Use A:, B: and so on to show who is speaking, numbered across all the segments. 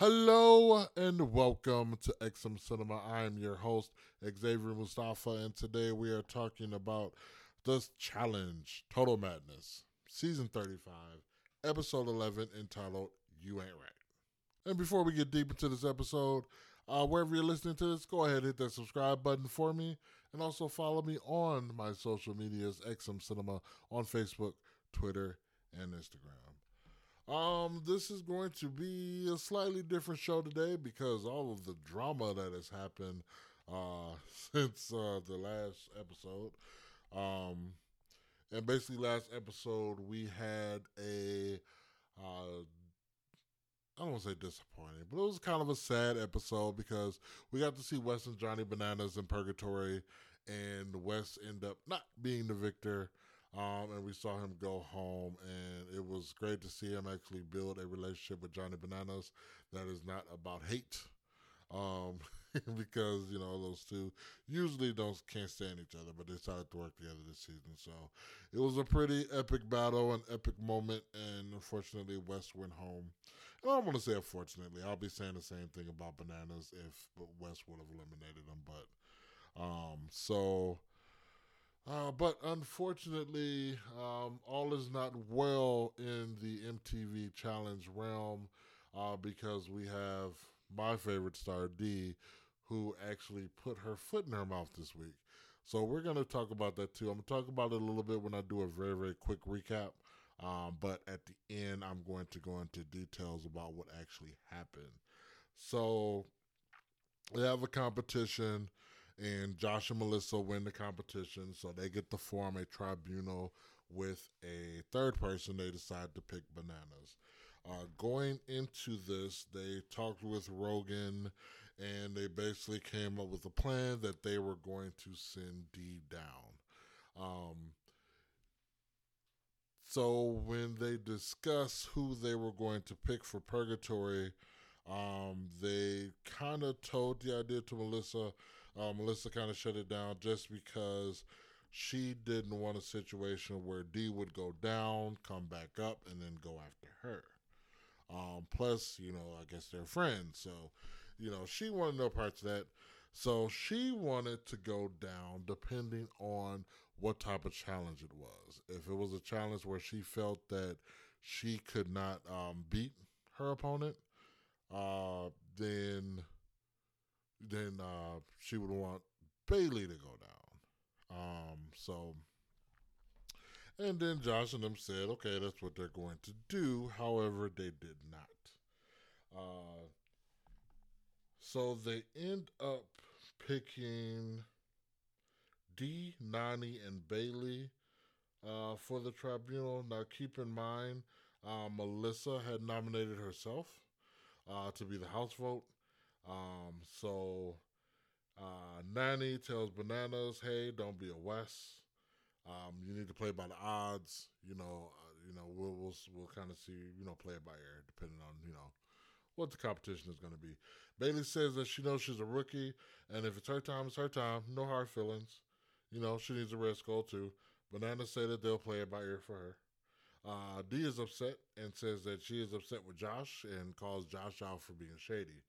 A: Hello and welcome to XM Cinema. I am your host, Xavier Mustafa, and today we are talking about the challenge Total Madness, season 35, episode 11, entitled You Ain't Right. And before we get deep into this episode, uh, wherever you're listening to this, go ahead and hit that subscribe button for me. And also follow me on my social medias, XM Cinema, on Facebook, Twitter, and Instagram. Um, this is going to be a slightly different show today because all of the drama that has happened uh, since uh, the last episode. Um, and basically, last episode we had a uh, I don't want to say disappointing, but it was kind of a sad episode because we got to see Wes and Johnny Bananas in purgatory, and Wes end up not being the victor. Um, and we saw him go home, and it was great to see him actually build a relationship with Johnny Bananas that is not about hate. Um, because you know those two usually don't can't stand each other, but they started to work together this season. So it was a pretty epic battle, an epic moment, and unfortunately Wes went home. And I don't want to say unfortunately. I'll be saying the same thing about bananas if Wes would have eliminated him, but um, so. Uh, but unfortunately, um, all is not well in the MTV Challenge realm uh, because we have my favorite star, D, who actually put her foot in her mouth this week. So we're going to talk about that too. I'm going to talk about it a little bit when I do a very, very quick recap. Um, but at the end, I'm going to go into details about what actually happened. So they have a competition, and Josh and Melissa win the competition. So they get to form a tribunal with a third person. They decide to pick bananas. Uh, going into this, they talked with Rogan and they basically came up with a plan that they were going to send D down. Um, so when they discussed who they were going to pick for Purgatory, um, they kind of told the idea to Melissa. Uh, Melissa kind of shut it down just because she didn't want a situation where D would go down, come back up, and then go after her. Um, plus, you know, I guess they're friends. So, you know, she wanted no parts of that. So she wanted to go down depending on what type of challenge it was. If it was a challenge where she felt that she could not um, beat her opponent, uh, then then uh, she would want Bailey to go down. Um, so and then Josh and them said, okay, that's what they're going to do. However, they did not. Uh, so they end up picking D, Nany, and Bailey uh, for the tribunal. Now, keep in mind, uh, Melissa had nominated herself uh, to be the House vote. Um, so uh, Nany tells Bananas, hey, don't be a Wes. Um, you need to play by the odds. You know, uh, you know, we'll we'll we'll kind of see. You know, play it by ear, depending on you know what the competition is going to be. Bailey says that she knows she's a rookie, and if it's her time, it's her time. No hard feelings. You know, she needs a red skull too. Bananas say that they'll play it by ear for her. Uh, D is upset and says that she is upset with Josh and calls Josh out for being shady.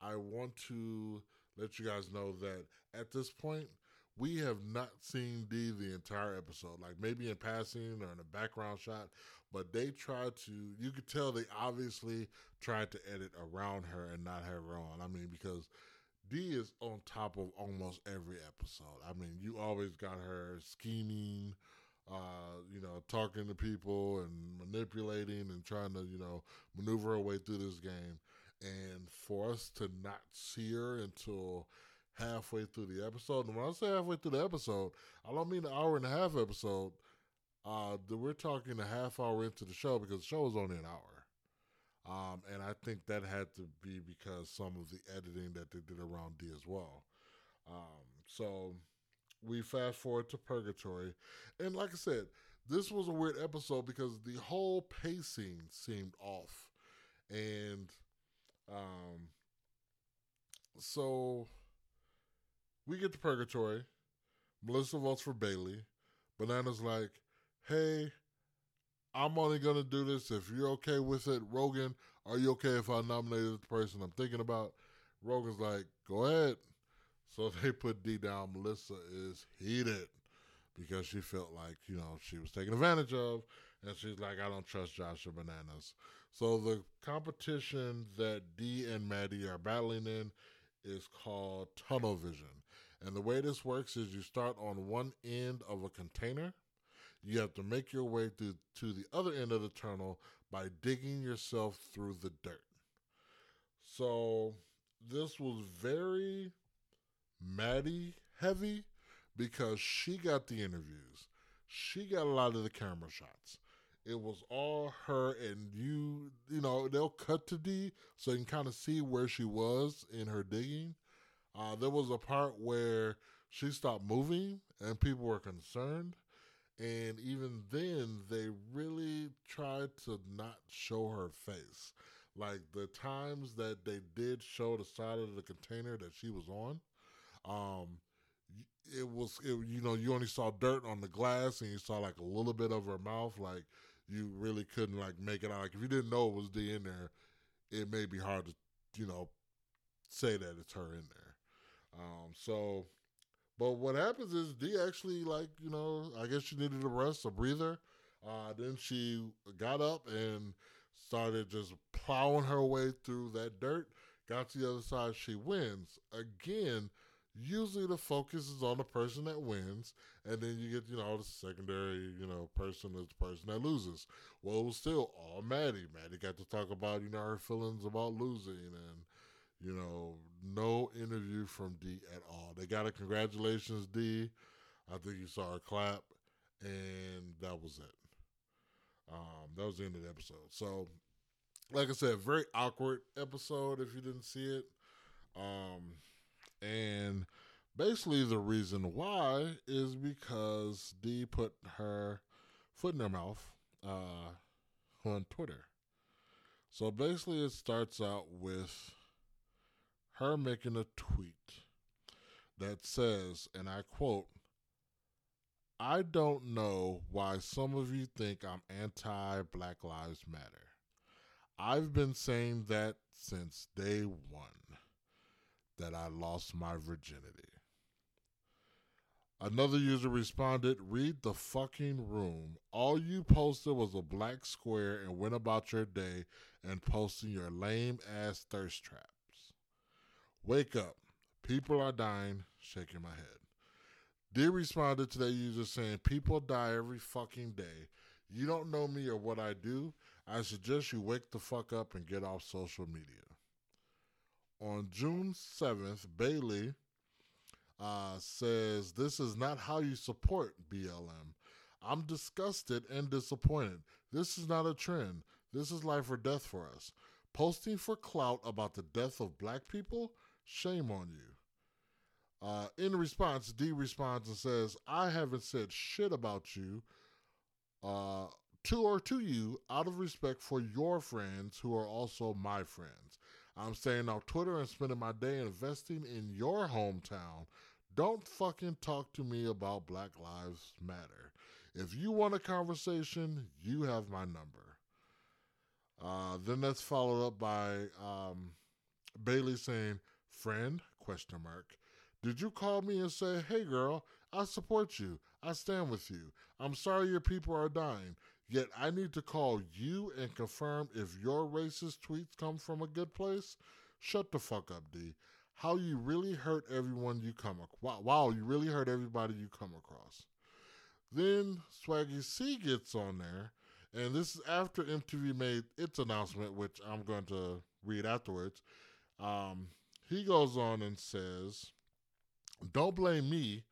A: I want to let you guys know that at this point, we have not seen D the entire episode, like maybe in passing or in a background shot, but they tried to, you could tell they obviously tried to edit around her and not have her on. I mean, because D is on top of almost every episode. I mean, you always got her scheming, uh, you know, talking to people and manipulating and trying to, you know, maneuver her way through this game. And for us to not see her until halfway through the episode. And when I say halfway through the episode, I don't mean an hour and a half episode. Uh, we're talking a half hour into the show because the show is only an hour. Um, and I think that had to be because some of the editing that they did around D as well. Um, so we fast forward to Purgatory. And like I said, this was a weird episode because the whole pacing seemed off. And um, so we get to Purgatory. Melissa votes for Bailey. Banana's like, hey, I'm only gonna do this if you're okay with it, Rogan. Are you okay if I nominate the person I'm thinking about? Rogan's like, go ahead. So they put D down. Melissa is heated because she felt like you know she was taken advantage of, and she's like, I don't trust Joshua Bananas. So the competition that D and Maddie are battling in is called tunnel vision. And the way this works is you start on one end of a container. You have to make your way through to the other end of the tunnel by digging yourself through the dirt. So this was very Maddie heavy because she got the interviews. She got a lot of the camera shots. It was all her and you, you know, they'll cut to D so you can kind of see where she was in her digging. Uh, there was a part where she stopped moving and people were concerned. And even then, they really tried to not show her face. Like the times that they did show the side of the container that she was on, um, it was it, you know you only saw dirt on the glass and you saw like a little bit of her mouth. Like you really couldn't like make it out. Like if you didn't know it was D in there, it may be hard to you know say that it's her in there. Um, so, but what happens is D actually like you know I guess she needed a rest, a breather. Uh, then she got up and started just plowing her way through that dirt. Got to the other side, she wins again. Usually the focus is on the person that wins, and then you get you know the secondary you know person is the person that loses. Well, it was still all Maddie. Maddie got to talk about you know her feelings about losing and you know, no interview from D at all. They got a congratulations, D. I think you saw her clap, and that was it. Um, that was the end of the episode. So, like I said, very awkward episode if you didn't see it. Um, basically, the reason why is because D put her foot in her mouth uh, on Twitter. So basically, it starts out with her making a tweet that says, and I quote, I don't know why some of you think I'm anti Black Lives Matter. I've been saying that since day one that I lost my virginity. Another user responded, Read the fucking room. All you posted was a black square and went about your day and posting your lame ass thirst traps. Wake up. People are dying. Shaking my head. D responded to that user saying, People die every fucking day. You don't know me or what I do. I suggest you wake the fuck up and get off social media. On June 7th, Bailey uh, says, This is not how you support BLM. I'm disgusted and disappointed. This is not a trend. This is life or death for us. Posting for clout about the death of black people Shame on you. Uh, in response, D responds and says, I haven't said shit about you uh, to or to you out of respect for your friends who are also my friends. I'm staying on Twitter and spending my day investing in your hometown. Don't fucking talk to me about Black Lives Matter. If you want a conversation, you have my number. Uh, then that's followed up by um, Bailey saying, Friend? Question mark. Did you call me and say, "Hey girl, I support you. I stand with you. I'm sorry your people are dying." Yet I need to call you and confirm if your racist tweets come from a good place? Shut the fuck up, D. How you really hurt everyone you come across. Wow, you really hurt everybody you come across. Then Swaggy C gets on there, and this is after MTV made its announcement, which I'm going to read afterwards. Um, he goes on and says, Don't blame me.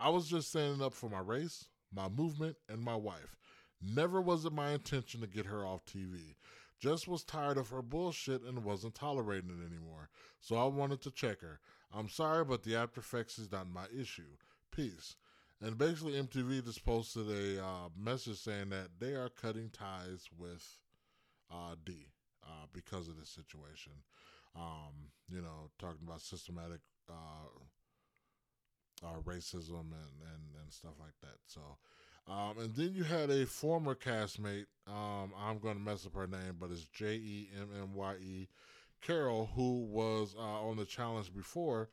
A: I was just standing up for my race, my movement, and my wife. Never was it my intention to get her off TV. Just was tired of her bullshit and wasn't tolerating it anymore. So I wanted to check her. I'm sorry, but the after effects is not my issue. Peace. And basically, MTV just posted a uh, message saying that they are cutting ties with uh, D uh, because of this situation um, you know, talking about systematic uh, uh, racism and, and, and stuff like that. So, Um, and then you had a former castmate. Um, I'm going to mess up her name, but it's J E M M Y E, Carroll, who was uh, on the challenge before.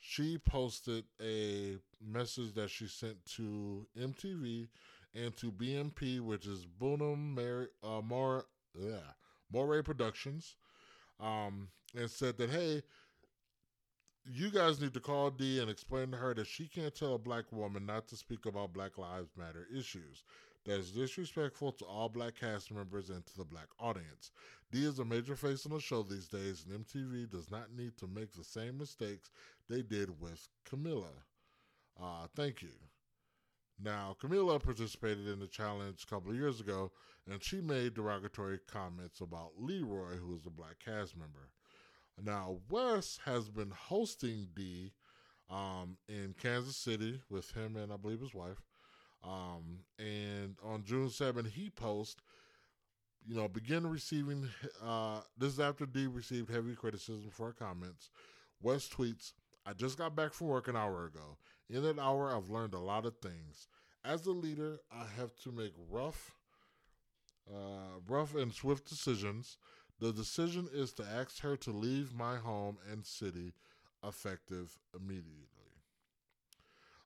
A: She posted a message that she sent to MTV and to BMP, which is Bunim Mar- uh, yeah, Murray Productions, um, and said that hey, you guys need to call D and explain to her that she can't tell a black woman not to speak about Black Lives Matter issues. That is disrespectful to all black cast members and to the black audience. D is a major face on the show these days, and MTV does not need to make the same mistakes they did with Camila. Uh, thank you. Now, Camila participated in the challenge a couple of years ago, and she made derogatory comments about Leroy, who is a black cast member. Now, Wes has been hosting D um, in Kansas City with him and I believe his wife. Um, and on June 7, he posts, you know, begin receiving, uh, this is after D received heavy criticism for her comments. Wes tweets, I just got back from work an hour ago. In that hour, I've learned a lot of things. As a leader, I have to make rough, uh, rough and swift decisions the decision is to ask her to leave my home and city effective immediately.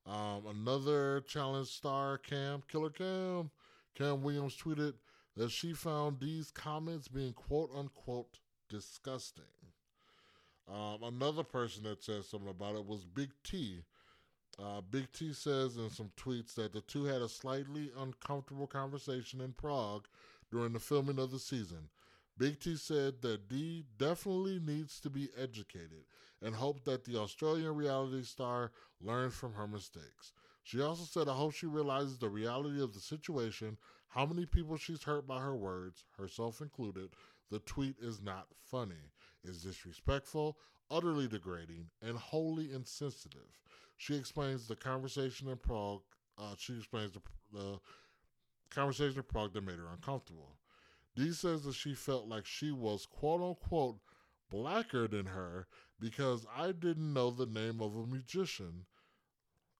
A: Um, another challenge star, Kam, Killer Kam, Kam Williams tweeted that she found these comments being quote unquote disgusting. Um, another person that said something about it was Big T. Uh, Big T says in some tweets that the two had a slightly uncomfortable conversation in Prague during the filming of the season. Big T said that D definitely needs to be educated and hoped that the Australian reality star learns from her mistakes. She also said, I hope she realizes the reality of the situation, how many people she's hurt by her words, herself included. The tweet is not funny, is disrespectful, utterly degrading, and wholly insensitive. She explains the conversation in Prague. Uh, she explains the, the conversation in Prague that made her uncomfortable. Dee says that she felt like she was quote unquote blacker than her because I didn't know the name of a musician,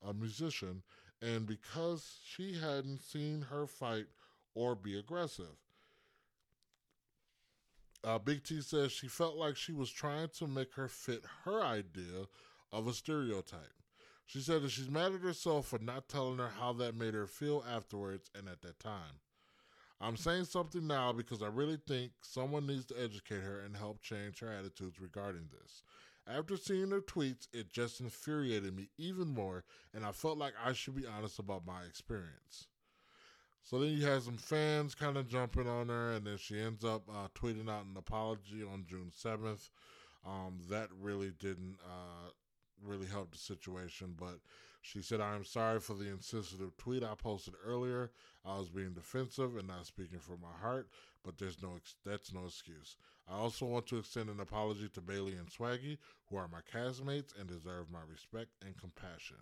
A: a musician, and because she hadn't seen her fight or be aggressive. Uh, Big T says she felt like she was trying to make her fit her idea of a stereotype. She said that she's mad at herself for not telling her how that made her feel afterwards and at that time. I'm saying something now because I really think someone needs to educate her and help change her attitudes regarding this. After seeing her tweets, it just infuriated me even more, and I felt like I should be honest about my experience. So then you had some fans kind of jumping on her, and then she ends up uh, tweeting out an apology on June 7th. Um, that really didn't uh, really helped the situation, but she said, I am sorry for the insensitive tweet I posted earlier. I was being defensive and not speaking from my heart, but there's no that's no excuse. I also want to extend an apology to Bailey and Swaggy, who are my castmates and deserve my respect and compassion.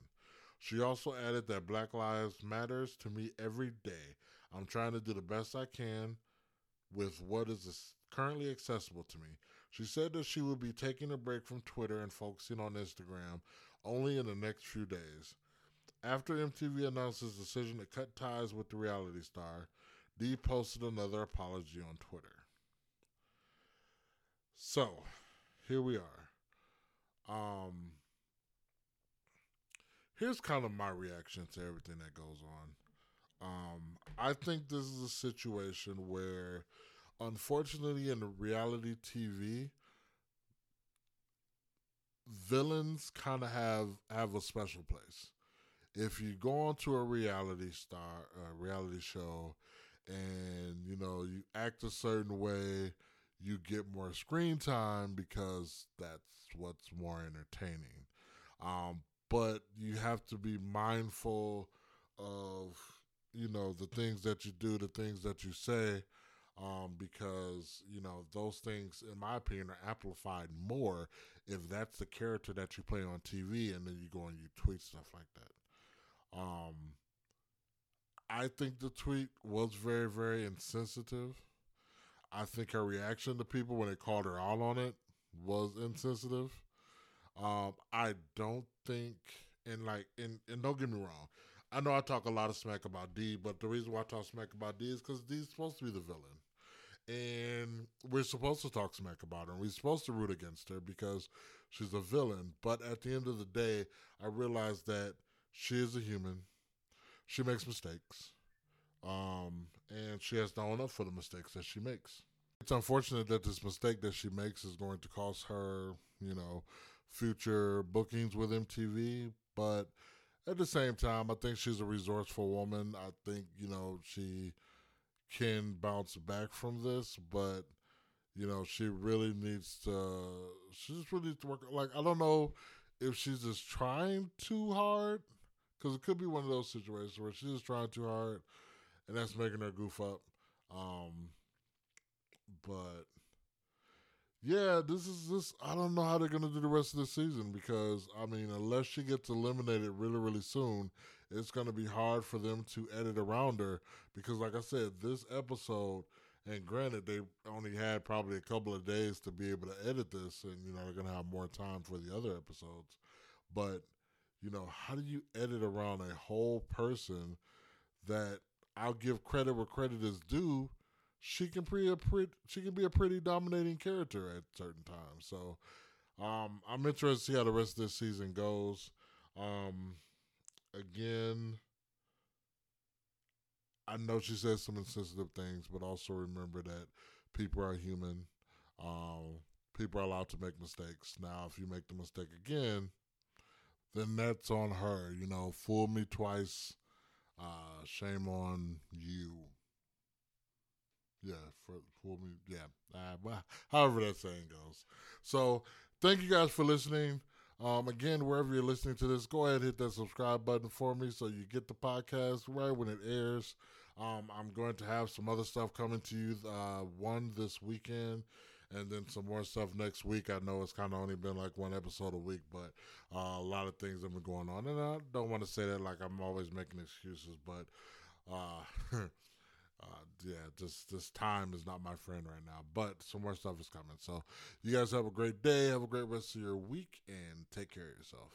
A: She also added that Black Lives Matters to me every day. I'm trying to do the best I can with what is currently accessible to me. She said that she would be taking a break from Twitter and focusing on Instagram only in the next few days. After MTV announced its decision to cut ties with the reality star, Dee posted another apology on Twitter. So, here we are. Um, here's kind of my reaction to everything that goes on. Um, I think this is a situation where, unfortunately, in reality TV, villains kind of have have a special place. If you go onto a reality star, a reality show, and you know you act a certain way, you get more screen time because that's what's more entertaining. Um, but you have to be mindful of you know the things that you do, the things that you say, um, because you know those things, in my opinion, are amplified more if that's the character that you play on TV, and then you go and you tweet stuff like that. Um, I think the tweet was very, very insensitive. I think her reaction to people when they called her out on it was insensitive. Um, I don't think, and like, and, and don't get me wrong, I know I talk a lot of smack about D, but the reason why I talk smack about D is because D's supposed to be the villain. And we're supposed to talk smack about her. And we're supposed to root against her because she's a villain. But at the end of the day, I realize that she is a human. She makes mistakes. Um, and she has to own up for the mistakes that she makes. It's unfortunate that this mistake that she makes is going to cost her, you know, future bookings with MTV. But at the same time, I think she's a resourceful woman. I think, you know, she can bounce back from this, but you know, she really needs to she just really needs to work like I don't know if she's just trying too hard because it could be one of those situations where she's just trying too hard and that's making her goof up. Um but yeah, this is this. I don't know how they're gonna do the rest of the season because I mean, unless she gets eliminated really, really soon, it's gonna be hard for them to edit around her because, like I said, this episode. And granted, they only had probably a couple of days to be able to edit this, and you know they're gonna have more time for the other episodes. But you know, how do you edit around a whole person that I'll give credit where credit is due? she can be a pretty she can be a pretty dominating character at certain times. So um, I'm interested to see how the rest of this season goes. Um, again, I know she says some insensitive things, but also remember that people are human. Um, people are allowed to make mistakes. Now, if you make the mistake again, then that's on her. You know, fool me twice. Uh, shame on you. Yeah, for for me, yeah. Uh, however that saying goes. So, thank you guys for listening. Um, again, wherever you're listening to this, go ahead and hit that subscribe button for me so you get the podcast right when it airs. Um, I'm going to have some other stuff coming to you. Uh, one this weekend, and then some more stuff next week. I know it's kind of only been like one episode a week, but uh, a lot of things have been going on, and I don't want to say that like I'm always making excuses, but. Uh, uh, yeah, just this time is not my friend right now, but some more stuff is coming. So you guys have a great day, have a great rest of your week, and take care of yourself.